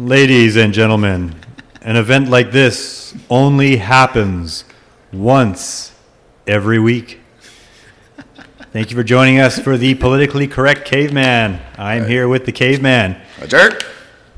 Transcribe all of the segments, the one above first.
Ladies and gentlemen, an event like this only happens once every week. Thank you for joining us for the politically correct caveman. I'm here with the caveman. A jerk.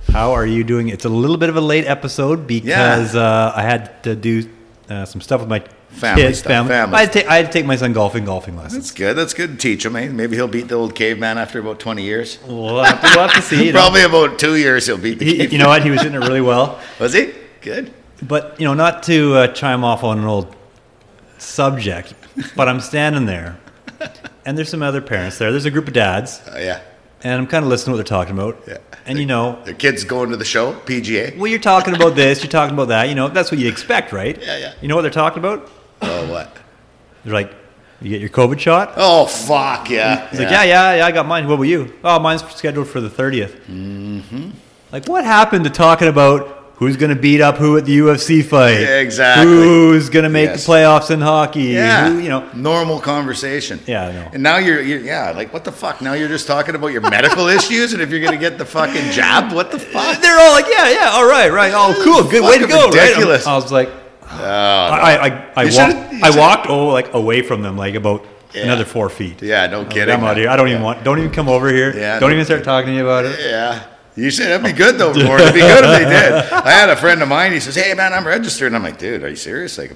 How are you doing? It's a little bit of a late episode because uh, I had to do uh, some stuff with my Family kids, stuff, family. family I, had to take, I had to take my son golfing, golfing lessons. That's good. That's good to teach him. Eh? Maybe he'll beat the old caveman after about 20 years. We'll have to, we'll have to see. You know. Probably about two years he'll beat the He- caveman. you know what? He was hitting it really well. Was he? Good. But you know, not to uh, chime off on an old subject, but I'm standing there, and there's some other parents there. There's a group of dads, Uh, yeah. and I'm kind of listening to what they're talking about. Yeah. And you know, Their kids going to the show, PGA. well, you're talking about this, you're talking about that. You know, that's what you expect, right? Yeah, yeah. You know what they're talking about? Oh, what? They're like, "You get your COVID shot." Oh, fuck, yeah. He's like, "Yeah, yeah, yeah, I got mine. What about you?" Oh, mine's scheduled for the 30th. Mm-hmm. Like, what happened to talking about? Who's going to beat up who at the UFC fight? Yeah, exactly. Who's going to make Yes. the playoffs in hockey? Yeah. Who, you know, Normal conversation. Yeah, I know. And now you're, you're, yeah, like, what the fuck? Now you're just talking about your medical issues and if you're going to get the fucking jab? What the fuck? They're all like, yeah, yeah, all right, right. Oh, cool, good way to go. right? ridiculous. I was like, Oh, I, I, I, I, you I walked, oh, like away from them, like about Yeah. another four feet. yeah, no kidding. I'm out here. I don't even want. Don't even come over here. Yeah, don't no even start talking to you about it. Yeah. You said that'd be good though, Gordon. It'd be good if they did. I had a friend of mine. He says, "Hey, man, I'm registered." And I'm like, "Dude, are you serious?" Like,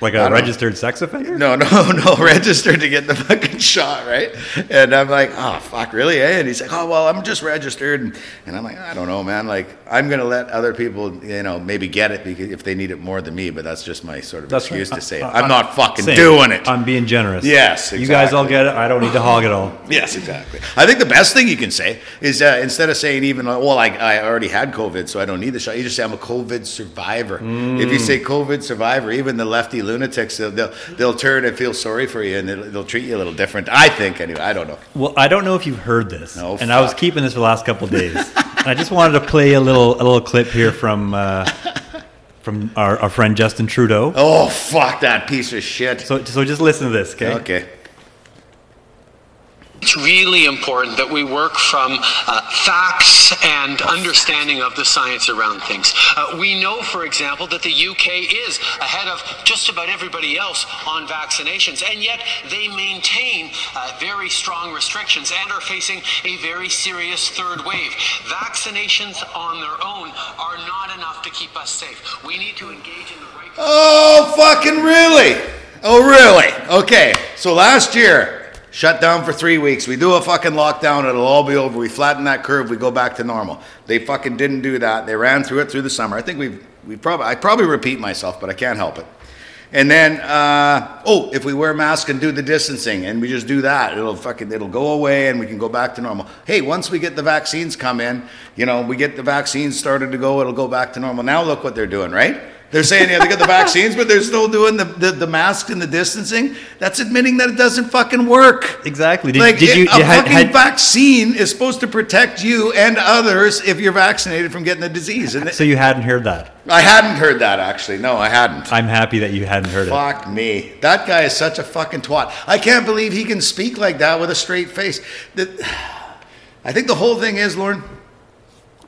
Like a registered sex offender. no, no, no, registered to get the fucking shot, right? And I'm like, "Oh, fuck, really?" Eh? And he's like, "Oh, well, I'm just registered." And, and I'm like, "I don't know, man. Like, I'm gonna let other people, you know, maybe get it because if they need it more than me. But that's just my sort of That's excuse right. to say it. I- I'm I- not fucking Same. doing it." I'm being generous. Yes, You guys all get it. I don't need to hog it all. Yes, exactly. I think the best thing you can say is uh, instead of saying even, uh, well, I, I already had COVID, so I don't need the shot, you just say, I'm a COVID survivor. If Mm. you say COVID survivor, even the lefty lunatics, they'll, they'll, they'll turn and feel sorry for you and they'll, they'll treat you a little different. I think, anyway. I don't know. Well, I don't know if you've heard this, No, and I was keeping this for the last couple of days. and I just wanted to play a little a little clip here from uh, from our, our friend Justin Trudeau. Oh, fuck that piece of shit. So so just listen to this, okay? Okay. It's really important that we work from uh, facts and understanding of the science around things. Uh, we know, for example, that the UK is ahead of just about everybody else on vaccinations, and yet they maintain uh, very strong restrictions and are facing a very serious third wave. Vaccinations on their own are not enough to keep us safe. We need to engage in the right. Oh, fucking really? Oh, really? Okay. So last year, shut down for three weeks. We do a fucking lockdown. It'll all be over. We flatten that curve. We go back to normal. They fucking didn't do that. They ran through it through the summer. I think we've we probably I probably repeat myself, but I can't help it. And then, uh, oh, if we wear masks and do the distancing and we just do that, it'll fucking, it'll go away and we can go back to normal. Hey, once we get the vaccines come in, you know, we get the vaccines started to go, it'll go back to normal. Now look what they're doing, right? They're saying, yeah, they got the vaccines, but they're still doing the, the, the mask and the distancing. That's admitting that it doesn't fucking work. Exactly. Did, like, did you, a had, fucking had- vaccine is supposed to protect you and others if you're vaccinated from getting the disease. And so you hadn't heard that? I hadn't heard that, actually. No, I hadn't. I'm happy that you hadn't heard it. Fuck me. That guy is such a fucking twat. I can't believe he can speak like that with a straight face. The, I think the whole thing is, Lorne,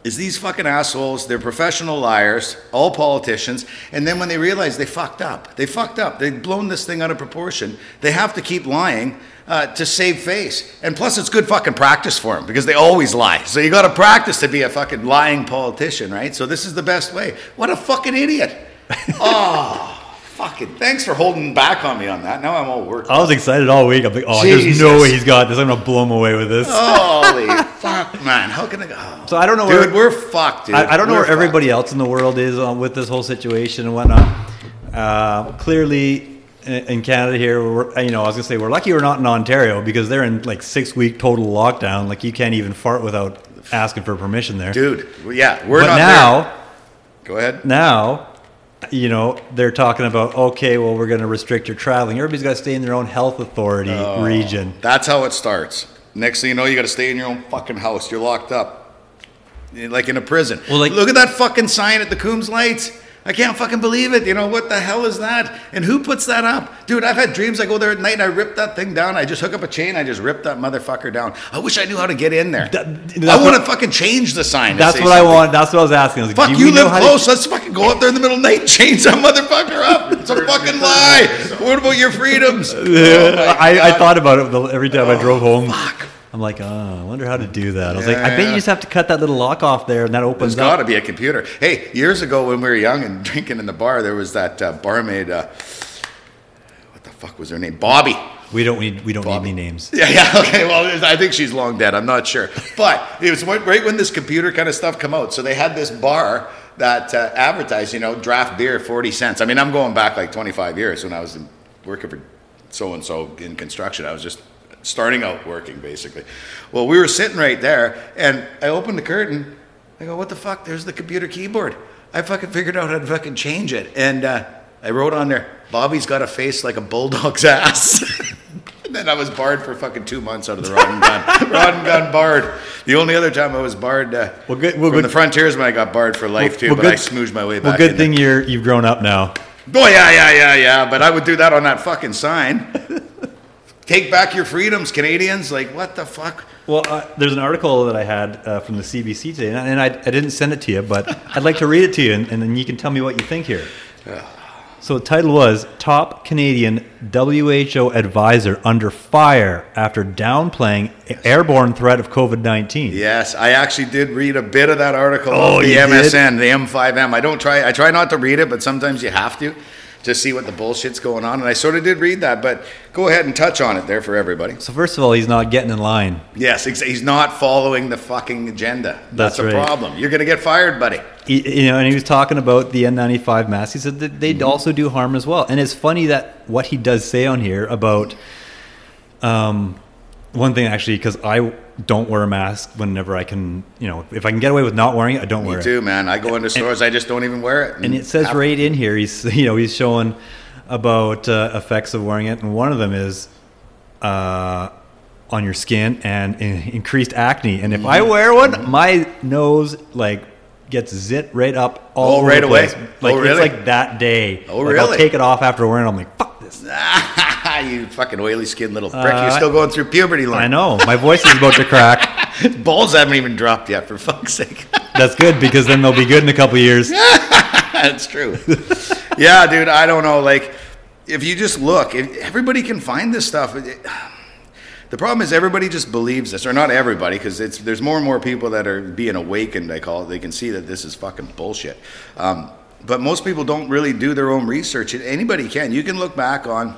is these fucking assholes, they're professional liars, all politicians, and then when they realize they fucked up, they fucked up, they've blown this thing out of proportion, they have to keep lying uh, to save face. And plus, it's good fucking practice for them because they always lie. So you got to practice to be a fucking lying politician, right? So this is the best way. What a fucking idiot. oh, fucking. Thanks for holding back on me on that. Now I'm all worked. I was excited all week. I'm like, oh, there's no way he's got this. I'm gonna blow him away with this. Holy fuck, man. How can I go? oh. So I don't know Dude, where we're fucked, dude. I, I don't know We're where everybody else in the world is uh, with this whole situation and whatnot. Uh, clearly, in, in Canada here, we're, uh, you know, I was gonna say we're lucky we're not in Ontario because they're in like six week total lockdown. Like you can't even fart without asking for permission there. Dude, yeah, we're but not now, there. Go ahead. now, you know, they're talking about okay, well, we're going to restrict your traveling. Everybody's got to stay in their own health authority Oh. region. That's how it starts. Next thing you know, you got to stay in your own fucking house. You're locked up, like in a prison. Well, like- look at that fucking sign at the Coombs Lights. I can't fucking believe it. You know, what the hell is that? And who puts that up? Dude, I've had dreams. I go there at night and I rip that thing down. I just hook up a chain. I just rip that motherfucker down. I wish I knew how to get in there. That- I want to fucking change the sign. That's say what I want. That's what I was asking. I was like, Fuck, do you live how to- close. Let's fucking go up there in the middle of the night and change that motherfucker up. It's a fucking lie. What about your freedoms? Oh I, I Oh, thought about it every time I drove home. I'm like, oh, I wonder how to do that. I was like, I bet Yeah. you just have to cut that little lock off there, and that opens There's got to be a computer. Hey, years ago when we were young and drinking in the bar, there was that uh, barmaid. Uh, what the fuck was her name? Bobby. We don't need we don't Bobby. need any names. Yeah, yeah, okay. Well, I think she's long dead. I'm not sure. But it was right when this computer kind of stuff come out. So they had this bar that uh, advertised, you know, draft beer, 40 cents. I mean, I'm going back like 25 years when I was in, working for so and so in construction. I was just starting out working, basically. Well, we were sitting right there, and I opened the curtain. I go, what the fuck? There's the computer keyboard. I fucking figured out how to fucking change it. And uh, I wrote on there, Bobby's got a face like a bulldog's ass. and then I was barred for fucking two months out of the rod and gun. rod and gun barred. The only other time I was barred uh, Well, good- well, from good- the frontiersman, I got barred for life too, well, but good- I smooshed my way back Well, good in thing there. you're you've grown up now. Oh, yeah, yeah, yeah, yeah. But I would do that on that fucking sign. Take back your freedoms, Canadians. Like, what the fuck? Well, uh, there's an article that I had uh, from the CBC today, and I, and I, I didn't send it to you, but I'd like to read it to you, and, and then you can tell me what you think here. So the title was "Top Canadian WHO Advisor Under Fire After Downplaying Airborne Threat of COVID-19." Yes, I actually did read a bit of that article Oh, the you did? MSN, the M5M. I don't try. I try not to read it, but sometimes you have to to see what the bullshit's going on. And I sort of did read that, but go ahead and touch on it there for everybody. So first of all, he's not getting in line. Yes, he's not following the fucking agenda. That's, That's a right. problem. You're going to get fired, buddy. He, you know, and he was talking about the N95 masks. He said that they also do harm as well. And it's funny that what he does say on here about um, one thing actually, because I don't wear a mask whenever I can. You know, if I can get away with not wearing it, I don't wear Me it. too, man. I go into stores, I just don't even wear it. And it says half- right in here, he's you know he's showing about uh, effects of wearing it, and one of them is uh, on your skin and in- increased acne. And if I Mm-hmm. wear one, my nose like gets zit right up all Oh, right away? place. Oh, Like really? it's like that day. Oh, Like, I'll take it off after wearing it. I'm like, fuck this. You fucking oily skinned little prick. Uh, You're still going through puberty, I know my voice is about to crack. Balls haven't even dropped yet, for fuck's sake. That's good because then they'll be good in a couple years. That's true. yeah, dude, I don't know. Like, if you just look, if, everybody can find this stuff. It- the problem is everybody just believes this, or not everybody, because it's there's more and more people that are being awakened. I call it. They can see that this is fucking bullshit. Um, but most people don't really do their own research. Anybody can. You can look back on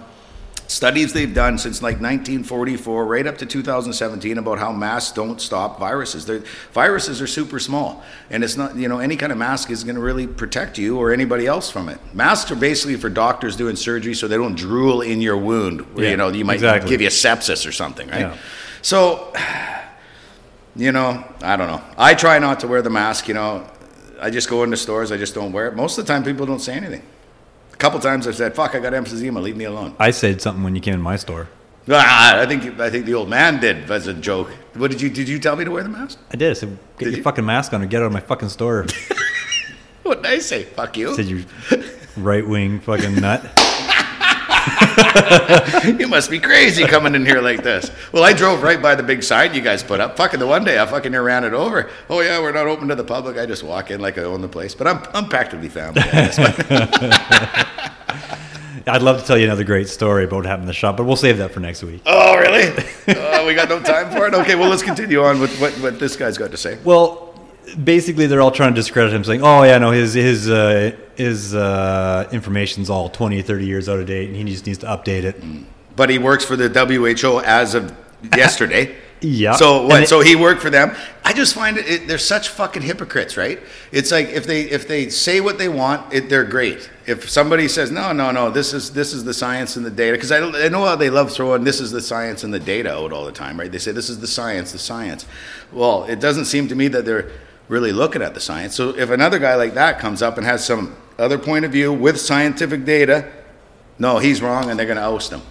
studies they've done since like 1944 right up to 2017 about how masks don't stop viruses. They're, viruses are super small and it's not you know any kind of mask is going to really protect you or anybody else from it. Masks are basically for doctors doing surgery so they don't drool in your wound where Yeah, you know you might exactly. give you sepsis or something right? Yeah. so you know i don't know. I try not to wear the mask you know. I just go into stores i just don't wear it. Most of the time people don't say anything couple times i've said fuck i got emphysema leave me alone I said something when you came in my store. Ah, I think I think the old man did as a joke. What did you did you tell me to wear the mask? I did. I said, get Did your you? fucking mask on or get out of my fucking store. What did I say? Fuck you. said you right wing fucking nut. You must be crazy coming in here like this. Well, I drove right by the big sign you guys put up. Fucking the one day I fucking near ran it over. Oh yeah, we're not open to the public. I just walk in like I own the place. But I'm I'm practically family. I'd love to tell you another great story about what happened in the shop, but we'll save that for next week. oh really? Oh, we got no time for it. Okay, well let's continue on with what what this guy's got to say. Well, basically, they're all trying to discredit him, saying, "Oh yeah, no, his his uh, his uh, information's all 20, 30 years out of date, and he just needs to update it." But he works for the WHO as of yesterday. Yeah. So what? it- so he worked for them. I just find it, it. They're such fucking hypocrites, right? It's like if they if they say what they want, it, they're great. If somebody says no, no, no, this is this is the science and the data, because I, I know how they love throwing this is the science and the data out all the time, right? They say this is the science, the science. Well, it doesn't seem to me that they're really looking at the science. So if another guy like that comes up and has some other point of view with scientific data, no, he's wrong, and they're going to oust him.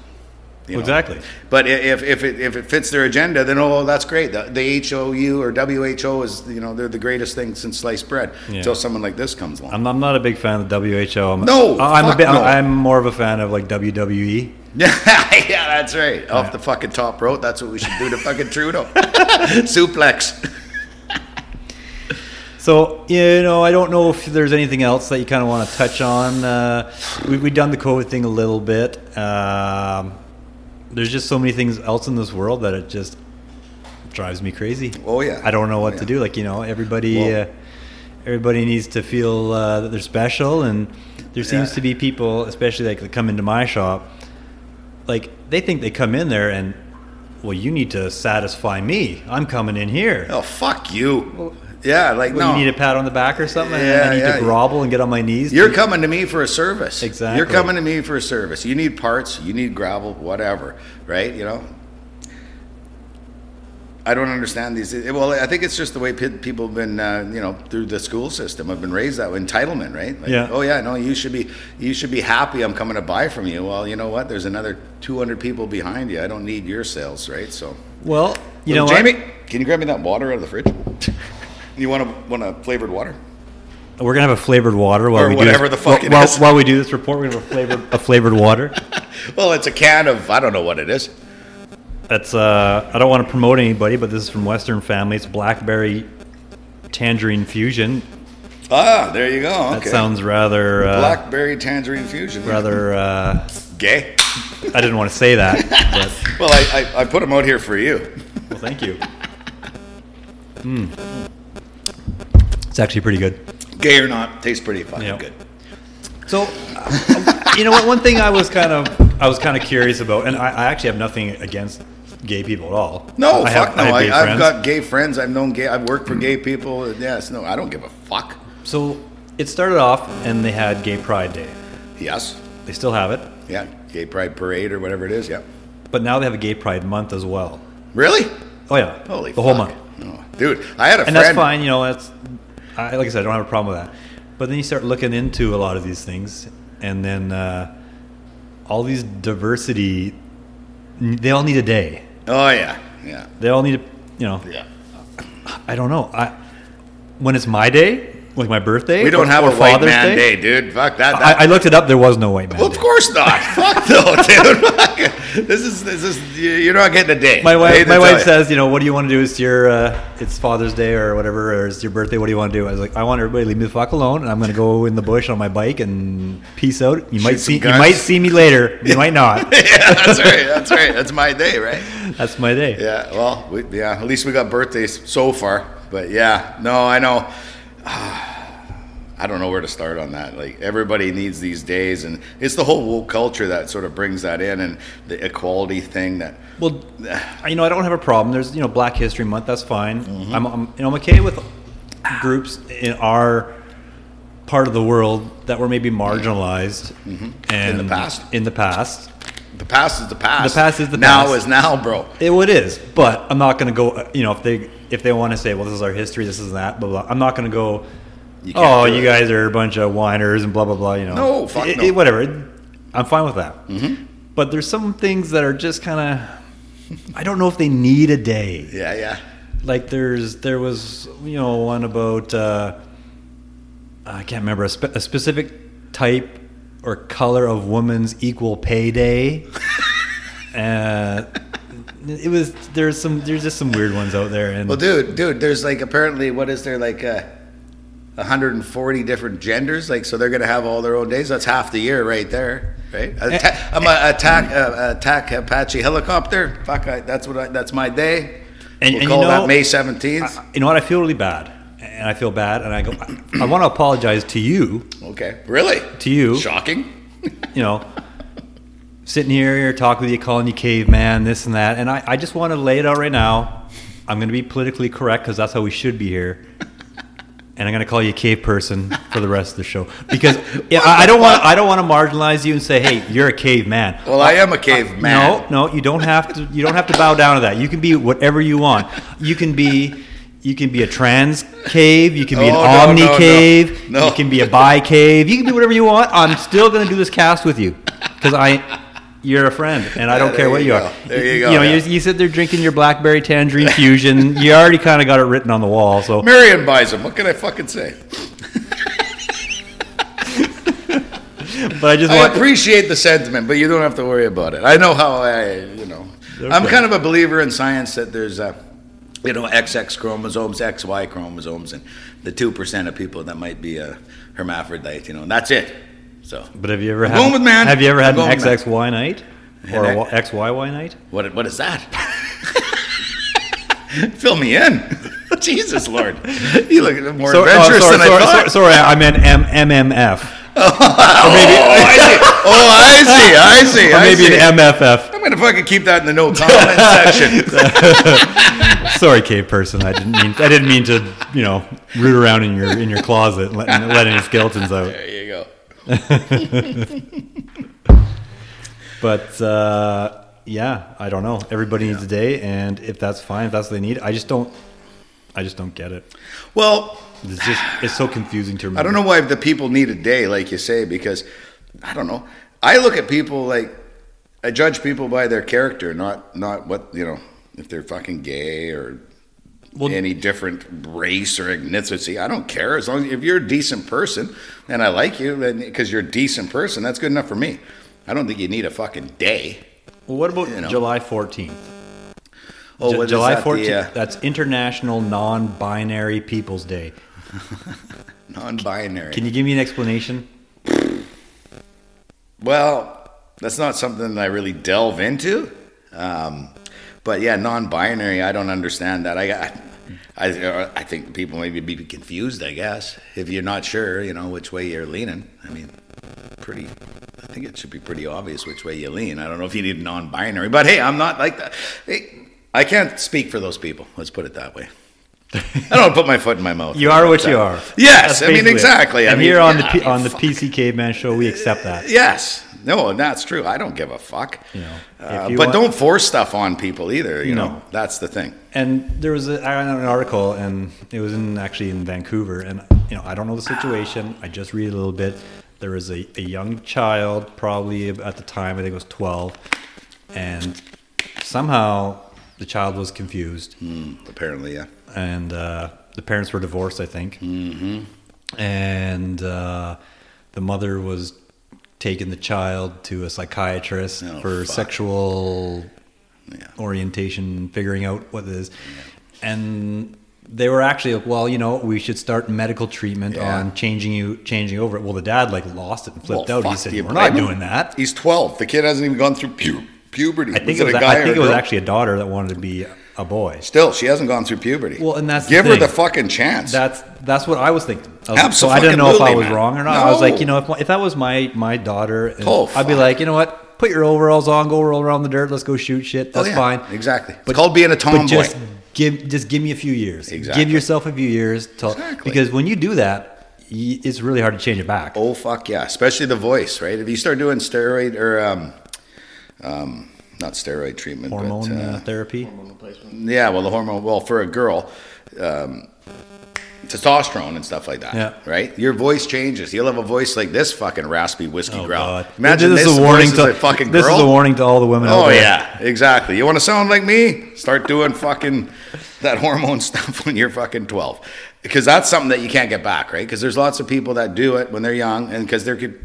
you know. Exactly. But if, if, it, if it fits their agenda, then oh, that's great. The, the HOU or WHO is, you know, they're the greatest thing since sliced bread. Yeah. Until someone like this comes along. I'm, I'm not a big fan of the WHO. I'm, No, I'm a bit. no. I'm more of a fan of like. WWE. yeah, that's right. Off the fucking top rope. That's what we should do to fucking Trudeau. Suplex. So you know, I don't know if there's anything else that you kind of want to touch on. Uh, we we've done the COVID thing a little bit. Um, there's just so many things else in this world that it just drives me crazy. Oh, yeah. I don't know what Oh, to do. Like you know, everybody, Well- uh, everybody needs to feel uh, that they're special, and there seems Yeah. to be people, especially like that come into my shop, like they think they come in there and. Well, you need to satisfy me. I'm coming in here. Oh, fuck you. Yeah, like, Well, no. You need a pat on the back or something? Yeah, I need yeah. to grovel and get on my knees? You're coming to me for a service. Exactly. You're coming to me for a service. You need parts, you need gravel, whatever, right? You know? I don't understand these. Well, I think it's just the way people have been, uh, you know, through the school system have been raised that way. Entitlement, right? Like, Yeah. Oh yeah, no, you should be, you should be happy. I'm coming to buy from you. Well, you know what? There's another 200 people behind you. I don't need your sales, right? So, Well, you know Little what? Jamie, can you grab me that water out of the fridge? you want a want a flavored water? We're gonna have a flavored water while Or we whatever do the fuck it while, is. while we do this report. We're gonna have a flavored a flavored water. Well, it's a can of I don't know what it is. That's uh, I don't want to promote anybody, but this is from Western Family. It's blackberry tangerine fusion. Ah, there you go. That sounds rather uh, Blackberry tangerine fusion. rather. Uh, gay. I didn't want to say that, but Well, I, I, I put them out here for you. well, thank you. It's actually pretty good. Gay or not, tastes pretty fucking Yeah. good. So, uh, you know what? One thing I was kind of I was kind of curious about, and I, I actually have nothing against gay people at all. No, I fuck have, no. I have I, I've got gay friends. I've known gay. I've worked for gay people. Yes, no, I don't give a fuck. So it started off, and they had Gay Pride Day. Yes, They still have it, yeah, gay pride parade or whatever it is. Yeah, but now they have a Gay Pride Month as well. really? Oh yeah, Holy, the whole month, Oh, dude. I had a and friend. that's fine. You know, that's I, like I said, I don't have a problem with that. But then you start looking into a lot of these things, and then uh, all these diversity, they all need a day. Oh yeah, yeah, They all need, a, you know, yeah. I don't know. I when it's my day, like my birthday, We don't have a white Father's man day. dude. Fuck that. that I, I looked it up. There was no white man. well, of course not. Fuck no, dude. Fuck. This is this is you're not getting a day. My wife, my wife you. says, you know, what do you want to do? It's your, uh, it's Father's Day or whatever, or it's your birthday. What do you want to do? I was like, I want everybody to leave me the fuck alone, and I'm going to go in the bush on my bike and peace out. You might Shoot some see, you might see me later. You might not. yeah, that's right. That's right. That's my day, right? That's my day. Yeah. Well, we, yeah. At least we got birthdays so far. But yeah, no, I know. I don't know where to start on that. Like everybody needs these days, and it's the whole woke culture that sort of brings that in, and the equality thing that. Well, you know, I don't have a problem. There's, you know, Black History Month. That's fine. Mm-hmm. I'm, I'm, you know, I'm okay with groups in our part of the world that were maybe marginalized Mm-hmm. In the past. In the past, The past is the past. The past is the now past. is now, bro. It it is, but I'm not going to go. You know, if they if they want to say, well, this is our history, this is that, blah blah. I'm not going to go. You oh, you it." guys are a bunch of whiners and blah blah blah. You know, No, fuck It- no. it- whatever. I'm fine with that. Mm-hmm. But there's some things that are just kind of. I don't know if they need a day. Yeah, yeah. Like there's there was you know one about uh, I can't remember a, spe- a specific type or color of woman's equal pay day. uh, it was there's some there's just some weird ones out there and Well, dude, dude, there's like apparently what is there like uh, 140 different genders? Like, so they're gonna have all their own days. That's half the year right there, right? Atta- I'm a attack uh, attack Apache helicopter. Fuck, I, that's what I, that's my day. And- we'll and you know- that May 17th. you know what I feel really bad and I feel bad and I go I want to apologize to you okay, really? to you Shocking. you know, sitting here talking with you, calling you caveman, this and that. And I, I just want to lay it out right now. I'm going to be politically correct because that's how we should be here. And I'm going to call you a cave person for the rest of the show because I, I don't want I don't want to marginalize you and say, hey, you're a caveman. Well, I am a caveman. No, no, you don't have to. You don't have to bow down to that. You can be whatever you want. You can be. You can be a trans cave. You can be an Oh, no, omni no. cave. No. You can be a bi cave. You can be whatever you want. I'm still going to do this cast with you because I, you're a friend, and I don't Yeah, care what you you are. There you go, You know, yeah. you, you sit there drinking your blackberry tangerine fusion. you already kind of got it written on the wall. So, Marion buys them. What can I fucking say? but I just I appreciate the sentiment, but you don't have to worry about it. I know how I, you know, I'm kind of a believer in science that there's a, you know, XX chromosomes, XY chromosomes, and the two percent of people that might be a hermaphrodite. You know, and that's it. So, But have you ever I'm had? going with man. Have you ever had I'm an XXY night or An XYY night? what what is that? Fill me in. Jesus Lord, you look more So- oh, adventurous sorry, than I thought. sorry, sorry, I meant M- MMF. Oh, oh, I see. Oh, I see. I see. Or I maybe see. an MFF. I'm gonna fucking keep that in the no comment section. Sorry, cave person. I didn't mean. I didn't mean to. You know, root around in your in your closet, and let, and skeletons out. There you go. But uh, yeah, I don't know. Everybody needs a day, and if that's fine, if that's what they need, I just don't. I just don't get it. Well, It's just it's so confusing to remember. I don't know why the people need a day, like you say, because I don't know. I look at people like I judge people by their character, not not what you know if they're fucking gay or Well- any different race or ethnicity. I don't care as long as if you're a decent person and I like you because you're a decent person. That's good enough for me. I don't think you need a fucking day. Well, what about you know. July fourteenth? Oh, what is July that, the, fourteenth. uh, That's International Non-Binary People's Day. non-binary. Can you give me an explanation? Well, that's not something that I really delve into. Um, but yeah, non-binary, I don't understand that. I, I, I, I think people maybe be confused. I guess if you're not sure, you know, which way you're leaning. I mean, pretty. I think it should be pretty obvious which way you lean. I don't know if you need non-binary, but hey, I'm not like that. Hey, I can't speak for those people. Let's put it that way. I don't put my foot in my mouth. You are what you are. Yes, That's I mean it. exactly. I And mean, here on yeah, the I P- on the. PC Caveman Show, we accept that. Yes. No, that's true. I don't give a fuck. You know, Uh, but want- don't force stuff on people either. You No. know, that's the thing. And there was a, I an article, and it was in actually in Vancouver, and you know I don't know the situation. I just read a little bit. There was a, a young child, probably at the time I think it was twelve, and somehow the child was confused, Apparently, yeah. and uh, the parents were divorced, I think, mm-hmm. and uh, the mother was taking the child to a psychiatrist Oh, for fuck. sexual Yeah. orientation, figuring out what it is. And they were actually like, well, you know, we should start medical treatment Yeah. on changing you, changing over it. Well, the dad like lost it and flipped Well, out. He said, "We're not doing that." He's 12. The kid hasn't even gone through pu- puberty. I think Was it was. a guy I think it was girl? actually a daughter that wanted to be a boy. Still, she hasn't gone through puberty. Well, and that's the give her the fucking chance. That's that's what I was thinking. I was, so I didn't know if I was man. wrong or not. I was like, you know, if, if that was my my daughter, and Oh, I'd be like, you know what, put your overalls on, go roll around the dirt, let's go shoot shit. Oh, That's yeah, fine. Exactly. It's called being a But tomboy. just give just give me a few years. Exactly. Give yourself a few years till Exactly. because when you do that, it's really hard to change it back. Oh fuck yeah! Especially the voice, right? If you start doing steroid or um, um, not steroid treatment, Hormone but, uh, uh, therapy. yeah, well, the hormone. Well, for a girl, um, testosterone and stuff like that. Yeah. Right. Your voice changes. You'll have a voice like this fucking raspy whiskey Oh growl. God! Imagine this, this, is a warning to a fucking this girl. is a warning to all the women. out Oh there. yeah, exactly. You want to sound like me? Start doing fucking that hormone stuff when you're fucking 12. Because that's something that you can't get back, right? Because there's lots of people that do it when they're young and because they're con-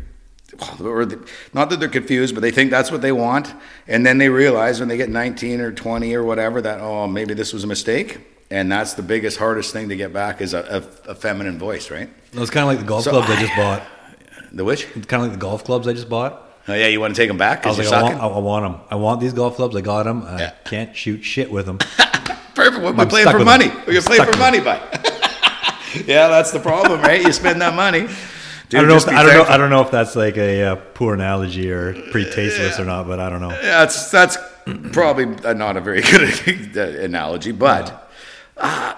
or the- not that they're confused, but they think that's what they want, and then they realize when they get 19 or 20 or whatever that oh maybe this was a mistake, and that's the biggest hardest thing to get back is a, a, a feminine voice, right? It was kind of like the golf So clubs I, I- just bought. The which? It's kind of like the golf clubs I just bought. Oh yeah, you want to take them back I was like, I want, I, want them. I want these golf clubs. I got them. I Yeah. can't shoot shit with them. Perfect. What am I playing for money? them. We can play for money, by. yeah, that's the problem, right? You spend that money. Dude, I don't know. If, I don't know. I don't know if that's like a uh, poor analogy or pretty tasteless or not. But I don't know. Yeah, that's that's probably not a very good analogy, but uh,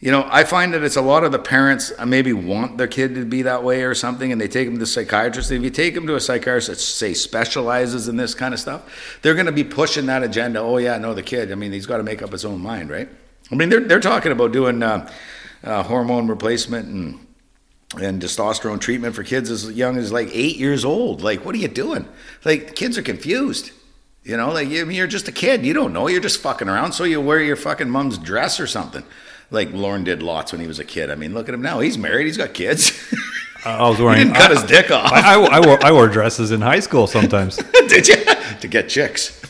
you know, I find that it's a lot of the parents maybe want their kid to be that way or something, and they take them to psychiatrists. If you take them to a psychiatrist that say specializes in this kind of stuff, they're going to be pushing that agenda. Oh yeah, no, the kid. I mean, he's got to make up his own mind, right? I mean, they're they're talking about doing uh, uh, hormone replacement and and testosterone treatment for kids as young as like eight years old. Like, what are you doing? Like, kids are confused. You know, like you- you're just a kid. You don't know. You're just fucking around. So you wear your fucking mom's dress or something. Like Lorne did lots when he was a kid. I mean, look at him now. He's married. He's got kids. I was he wearing. didn't cut I, his dick off. I, I, I wore, I wore dresses in high school sometimes. did you? To get chicks.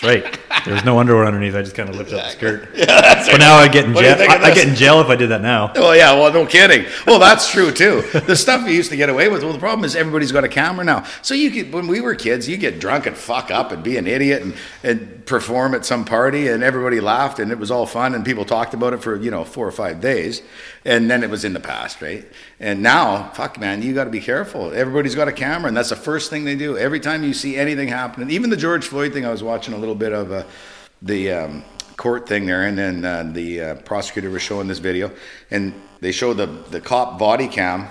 That's right. There was no underwear underneath. I just kind of lifted up the skirt. that's But now I get in What jail. I, I get in jail if I did that now. Well, yeah, well, no kidding. Well, that's true too. The stuff we used to get away with. Well, the problem is everybody's got a camera now. So you could, when we were kids, you get drunk and fuck up and be an idiot and, and perform at some party, and everybody laughed, and it was all fun, and people talked about it for you know four or five days, and then it was in the past, right? And now, fuck, man, you got to be careful. Everybody's got a camera, and that's the first thing they do. Every time you see anything happening, even the George Floyd thing, I was watching a little bit of uh, the. Um, court thing there, and then uh, the uh, prosecutor was showing this video, and they show the the cop body cam,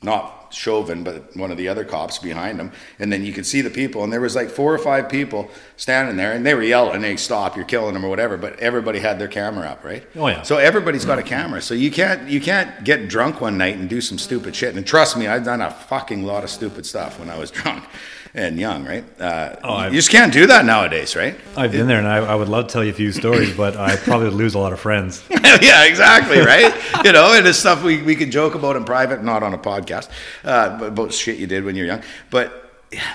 not Chauvin, but one of the other cops behind him, and then you could see the people, and there was like four or five people standing there, and they were yelling, "Hey, stop! You're killing them!" or whatever. But everybody had their camera up, right? Oh, yeah. So everybody's got a camera, so you can't you can't get drunk one night and do some stupid shit. And trust me, I've done a fucking lot of stupid stuff when I was drunk and young, right? Uh, Oh, I've- you just can't do that nowadays, right? I've been there, and I, I would love to tell you a few stories, but I probably would lose a lot of friends. yeah, exactly, right? you know, and it's stuff we, we can joke about in private, not on a podcast, uh, about shit you did when you're young. But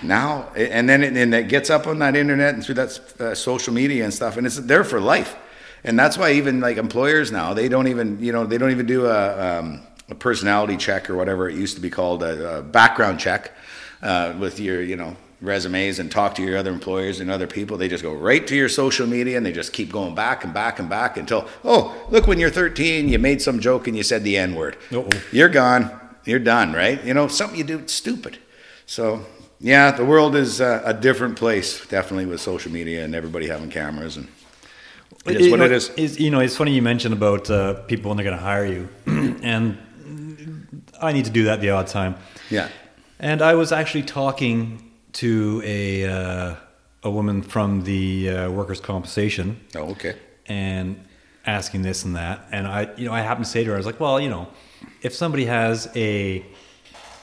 now, and then it, and it gets up on that internet and through that uh, social media and stuff, and it's there for life. And that's why even like employers now, they don't even, you know, they don't even do a, um, a personality check or whatever it used to be called, a, a background check uh, with your, you know, resumes and talk to your other employers and other people. They just go right to your social media and they just keep going back and back and back until, oh, look, when you're 13, you made some joke and you said the N word. You're gone. You're done, right? You know, something you do, it's stupid. So, yeah, the world is uh, a different place, definitely, with social media and everybody having cameras. And it is You what know, it is. It's, you know, it's funny you mentioned about uh, people when they're going to hire you, and I need to do that the odd time. Yeah. And I was actually talking to a uh, a woman from the uh, workers' compensation Oh, okay. and asking this and that, and I, you know, I happened to say to her, I was like, well, you know, if somebody has a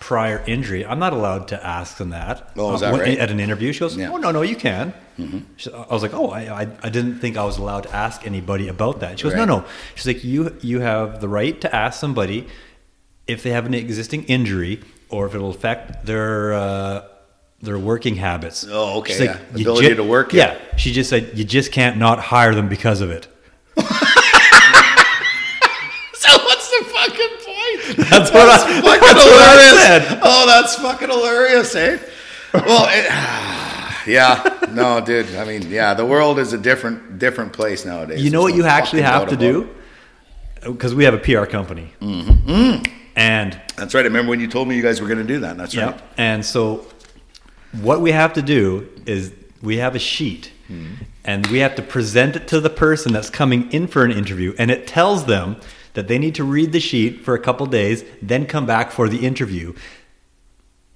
prior injury, I'm not allowed to ask them that. Oh, is uh, that when- right? At an interview, she goes, Yeah. Mm-hmm. oh no, no, you can. She- I was like, oh, I, I, I didn't think I was allowed to ask anybody about that. She goes, Right. no, no. She's like, you, you have the right to ask somebody if they have an existing injury or if it'll affect their uh, their working habits. Oh, okay, yeah. "You Ability to work, yeah." Yeah. She just said you just can't not hire them because of it. So what's the fucking point? That's what I- fucking that's what I hilarious. said. Oh, that's fucking hilarious, eh? Well, it, yeah, no, dude. I mean, yeah, the world is a different different place nowadays. You know what you actually have to doubt about it. do? Because we have a PR company. Mm-hmm. And That's right. I remember when you told me you guys were going to do that. That's yeah, right. and so what we have to do is we have a sheet Hmm. and we have to present it to the person that's coming in for an interview and it tells them that they need to read the sheet for a couple days then come back for the interview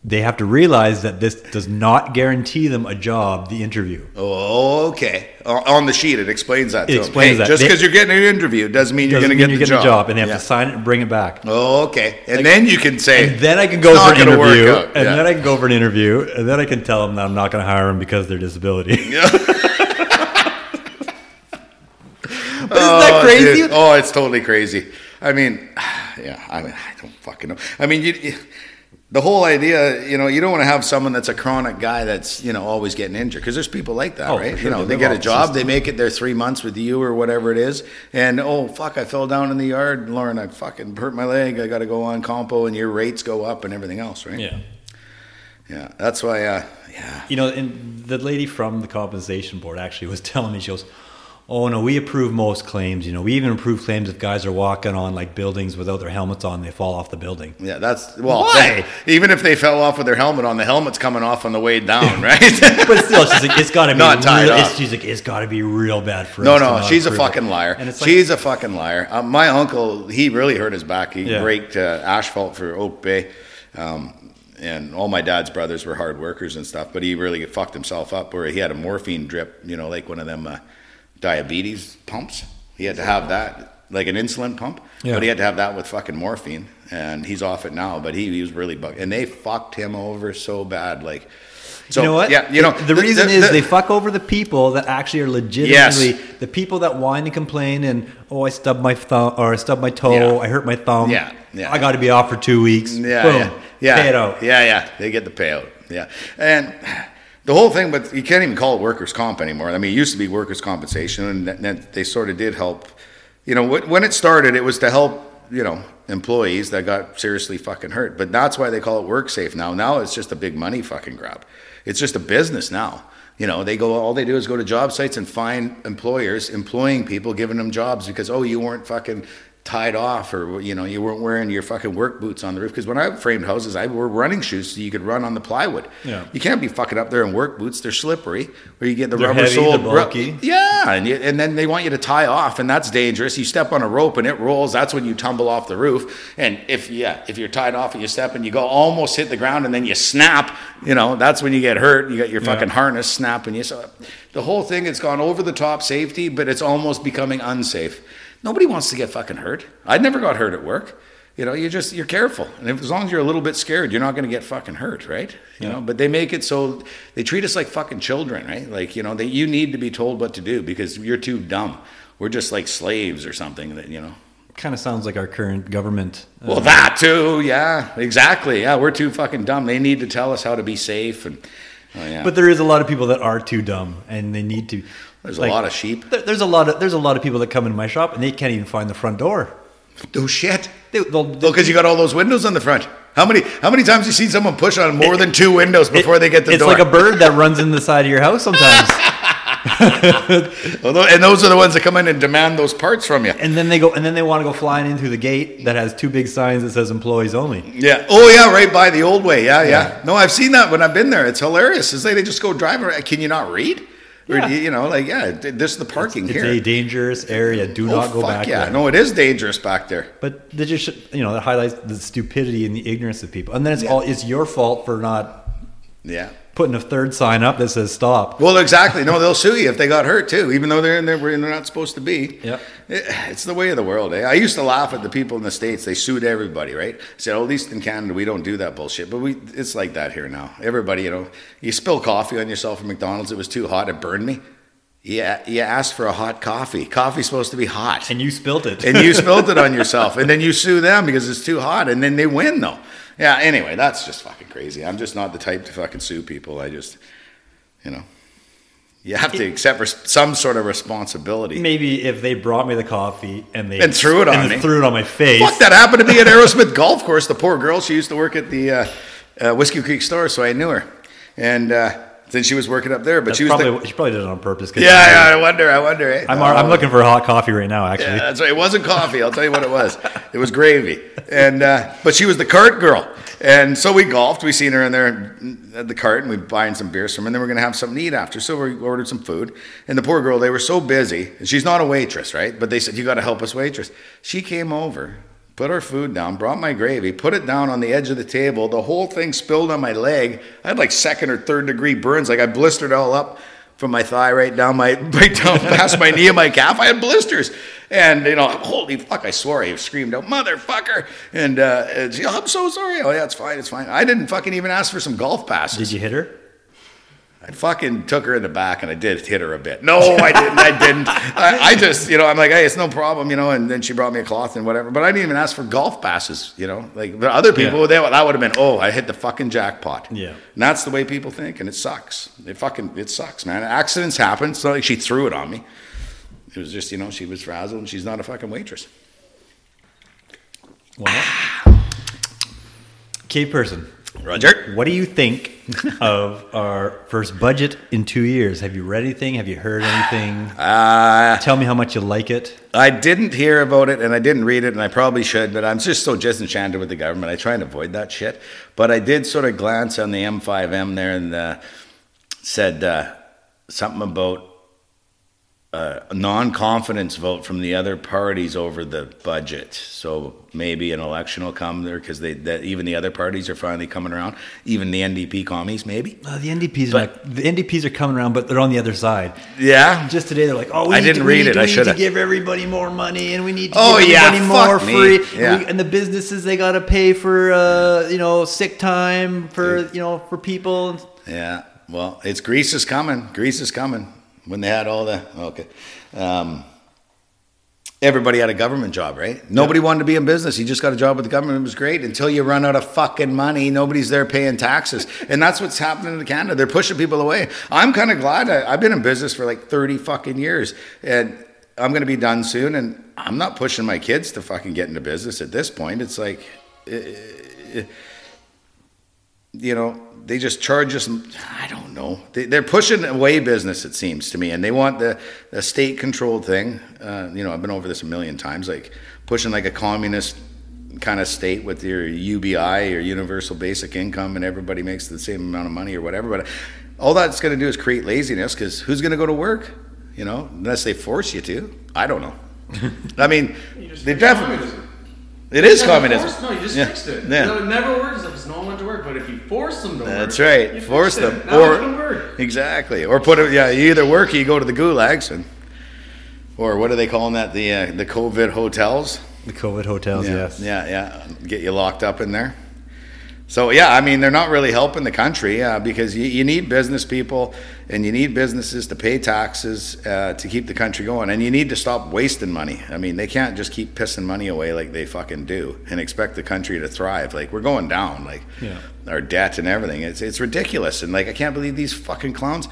they have to realize that this does not guarantee them a job the interview Oh, okay. On the sheet, it explains that. It explains Hey, that. Just because you're getting an interview doesn't mean you're going to get, the, a job and they have Yeah. to sign it and bring it back Oh, okay. And then you can say, and then I can "It's go for an interview, out." and then I can go for an interview, and then I can tell them that I'm not going to hire them because of their disability. But isn't that Oh, crazy? dude. Oh, it's totally crazy. I mean, yeah, I mean, I don't fucking know. I mean, you, you- the whole idea, you know, you don't want to have someone that's a chronic guy that's, you know, always getting injured because there's people like that, Oh, right? sure. You know, They they get a job, system. they make it their three months with you or whatever it is, and oh fuck, I fell down in the yard, Lorne, I fucking hurt my leg, I got to go on compo, and your rates go up and everything else, right? Yeah. yeah. That's why, uh, yeah. You know, and the lady from the compensation board actually was telling me, she goes, Oh no, we approve most claims. You know, we even approve claims if guys are walking on like buildings without their helmets on, they fall off the building. Yeah, that's well. Why? Even if they fell off with their helmet on, the helmet's coming off on the way down, right? But still, she's like, it's got to be Not tied real, up. it's, She's like, it's got to be real bad for No, us. to no, she's a approve it." fucking liar. And it's like, she's a fucking liar. Um, my uncle, he really hurt his back. He Yeah. braked uh, asphalt for Oak Bay. Um, and all my dad's brothers were hard workers and stuff, but he really fucked himself up where he had a morphine drip, you know, like one of them uh, diabetes pumps. He had to have that, like an insulin pump, Yeah. but he had to have that with fucking morphine, and he's off it now. But he, he was really bug, and they fucked him over so bad, like. So, you know what? Yeah, you know the, reason the- is the- they fuck over the people that actually are legitimately the people that whine and complain and oh I stubbed my thumb or I stubbed my toe, Yeah. I hurt my thumb. Yeah, yeah. I got to be off for two weeks. Yeah, Boom, yeah, yeah, pay it out. Yeah, yeah, they get the payout. Yeah, and the whole thing, but you can't even call it workers' comp anymore. I mean, it used to be workers' compensation, and they sort of did help. You know, when it started, it was to help you know employees that got seriously fucking hurt. But that's why they call it work safe now. Now it's just a big money fucking grab. It's just a business now. You know, they go. All they do is go to job sites and find employers employing people, giving them jobs because oh, you weren't fucking tied off or you know you weren't wearing your fucking work boots on the roof. Because when I framed houses I wore running shoes so you could run on the plywood. Yeah. you can't be fucking up there in work boots. They're slippery Where you get the They're rubber heavy, sole yeah and, you, and then they want you to tie off and that's dangerous. You step on a rope and it rolls that's when you tumble off the roof. And if yeah if you're tied off and you step and you go almost hit the ground and then you snap you know that's when you get hurt. You got your Yeah. fucking harness snapping you. So the whole thing it's gone over the top safety but it's almost becoming unsafe nobody wants to get fucking hurt. I never got hurt at work. You know you just you're careful. And if, as long as you're a little bit scared you're not going to get fucking hurt right? You know but they make it so they treat us like fucking children right? Like you know that you need to be told what to do because you're too dumb. We're just like slaves or something that you know. Kind of sounds like our current government. Uh, well that too yeah exactly. Yeah we're too fucking dumb. They need to tell us how to be safe and oh, yeah. But there is a lot of people that are too dumb and they need to. There's like, a lot of sheep there- There's a lot of there's a lot of people that come into my shop and they can't even find the front door. oh shit They, they'll, Well, because you got all those windows on the front. How many how many times you seen someone push on more than two windows before they get the it's door? like a bird that runs in the side of your house sometimes, and those are the ones that come in and demand those parts from you. and then they go and then they want to go flying in through the gate that has two big signs that says employees only. Yeah. Oh yeah, right by the old way. Yeah, yeah. No, I've seen that when I've been there. It's hilarious. It's like they just go driving. Can you not read? Or Yeah. do you, you know, like yeah, this is the parking It's here. a dangerous area. Do oh, not go fuck back yeah. there. No, it is dangerous back there. But they just you know that highlights the stupidity and the ignorance of people, and then it's Yeah. all it's your fault for not Yeah. Putting a third sign up that says stop. Well, exactly. No, they'll sue you if they got hurt too, even though they're in there where they're not supposed to be. Yeah, It- it's the way of the world. Eh? I used to laugh at the people in the states. They sued everybody, right? Said, "Oh, at least in Canada we don't do that bullshit." But we, it's like that here now. Everybody, you know, you spill coffee on yourself at McDonald's. It was too hot. It burned me. Yeah, you asked for a hot coffee. Coffee's supposed to be hot, And you spilt it. and you spilled it on yourself, and then you sue them because it's too hot, and then they win though. Yeah. Anyway, that's just fucking crazy. I'm just not the type to fucking sue people. I just, you know, you have to accept res- some sort of responsibility. Maybe if they brought me the coffee and they And threw it on and me. threw it on my face. Fuck, that happened to me at Arrowsmith Golf Course. The poor girl, she used to work at the uh, uh, Whiskey Creek store, so I knew her. And uh, then she was working up there, but That's she was probably the, she probably did it on purpose. yeah, yeah. I wonder, I wonder. Eh? I'm, I'm looking for hot coffee right now. Actually, Yeah, that's right. It wasn't coffee. I'll tell you what it was. It was gravy. And uh, but she was the cart girl. And so we golfed. We seen her in there at the cart, and we buying some beers from her. And then we're gonna have something to eat after. So we ordered some food. And the poor girl, they were so busy. And she's not a waitress, right? But they said you got to help us, waitress. She came over. Put our food down, brought my gravy, put it down on the edge of the table. The whole thing spilled on my leg. I had like second or third degree burns. Like I blistered all up from my thigh right down my right down past my knee and my calf. I had blisters, and you know, holy fuck! I swore. I screamed out, "Motherfucker!" And, uh, and she, I'm so sorry. Oh yeah, it's fine. It's fine. I didn't fucking even ask for some golf passes. did you hit her? I fucking took her in the back and I did hit her a bit. No, I didn't. I didn't. I, I just, you know, I'm like, hey, it's no problem, you know. And then she brought me a cloth and whatever. But I didn't even ask for golf passes, you know. Like the other people, Yeah. they, that would have been, oh, I hit the fucking jackpot. Yeah. And that's the way people think, and it sucks. It fucking, it sucks, man. Accidents happen. It's not like she threw it on me. It was just, you know, she was frazzled and she's not a fucking waitress. Well, ah. K person, Roger. what do you think of our first budget in two years? Have you read anything? Have you heard anything? Uh, Tell me how much you like it. I didn't hear about it and I didn't read it and I probably should, but I'm just so disenchanted with the government. I try and avoid that shit. But I did sort of glance on the M5M there and uh, said uh, something about a non-confidence vote from the other parties over the budget. So maybe an election will come there because they that even the other parties are finally coming around. Even the NDP commies, maybe. Uh, the NDPs, are But- not, the NDPs are coming around, but they're on the other side. Yeah. Just today, they're like, "Oh, we I need didn't to, read it. to- I shoulda. to give everybody more money, and we need to Oh, give yeah, everybody more me. free, Yeah. and, we, and the businesses they got to pay for, uh, you know, sick time for you know for people." Yeah. Well, it's Greece is coming. Greece is coming. When they had all the okay. Um, everybody had a government job, right? Nobody wanted to be in business. You just got a job with the government. It was great until you run out of fucking money. Nobody's there paying taxes, and that's what's happening in Canada. They're pushing people away. I'm kind of glad. I, I've been in business for like 30 fucking years, and I'm going to be done soon. And I'm not pushing my kids to fucking get into business at this point. It's like. eh, you know, they just charge us. I don't know. They, they're pushing away business. It seems to me, and they want the, the state controlled thing. Uh, you know, I've been over this a million times. Like pushing like a communist kind of state with your UBI, or universal basic income, and everybody makes the same amount of money or whatever. But all that's going to do is create laziness because who's going to go to work? You know, unless they force you to. I don't know. I mean, they definitely. Communism. It is You never communism. force- no, you just Yeah. fixed it. Yeah. No, it never works if no one went to work. But if you force them to work, That's right. you Force them, it. Or work. exactly, or put it. Yeah, you either work or you go to the gulags, and or what are they calling that? The uh, the COVID hotels. The COVID hotels, yeah, yes. yeah, yeah. Get you locked up in there. So yeah, I mean they're not really helping the country uh, because you, you need business people and you need businesses to pay taxes uh, to keep the country going, and you need to stop wasting money. I mean they can't just keep pissing money away like they fucking do and expect the country to thrive. Like we're going down, like Yeah. our debt and everything. It's it's ridiculous, and like I can't believe these fucking clowns.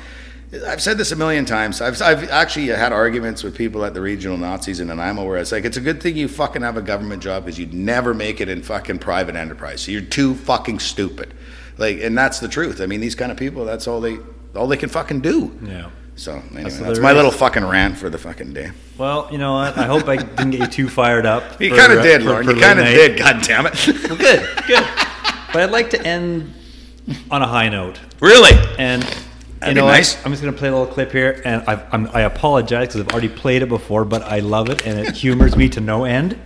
I've said this a million times. I've, I've actually had arguments with people at the regional Nazis in Nanaimo where it's like, it's a good thing you fucking have a government job because you'd never make it in fucking private enterprise. You're too fucking stupid. Like, and that's the truth. I mean, these kind of people, that's all they, all they can fucking do. Yeah. So anyway, That's that's, my little fucking rant for the fucking day. Well, you know what? I hope I didn't get you too fired up. You kind of did, Lorne. for You kind of did. God damn it. Well, good, good. But I'd like to end on a high note. really? And That'd be know, what? nice. I'm just going to play a little clip here, and I, I'm, I apologize because I've already played it before, but I love it, and it humors me to no end.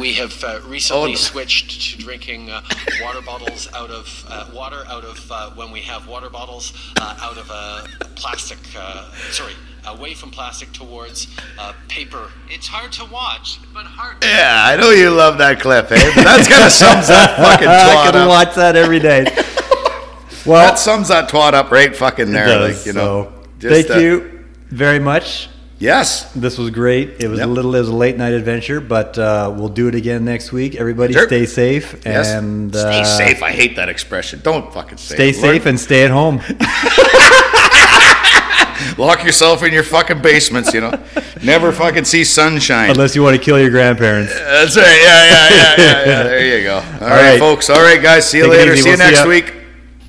We have uh, recently Oh. switched to drinking uh, water bottles out of uh, water out of uh, when we have water bottles uh, out of a plastic. Uh, sorry, away from plastic towards uh, paper. It's hard to watch, but hard. Yeah, I know you love that clip, eh? But that's kind of sums up fucking I can watch that every day. Well, That sums that twat up right fucking there. does, like, you know. so just, thank uh, you very much. Yes. This was great. It was Yep. a little, it was a late night adventure, but uh, we'll do it again next week. Everybody, Sure. stay safe Yes. and stay uh, safe. I hate that expression. Don't fucking say Stay it. safe and stay at home. Lock yourself in your fucking basements, you know. Never fucking see sunshine. Unless you want to kill your grandparents. That's right. Yeah, yeah, yeah, yeah, yeah. There you go. All, right, right. folks. All right, guys. See you Take later. See you We'll see next ya. week.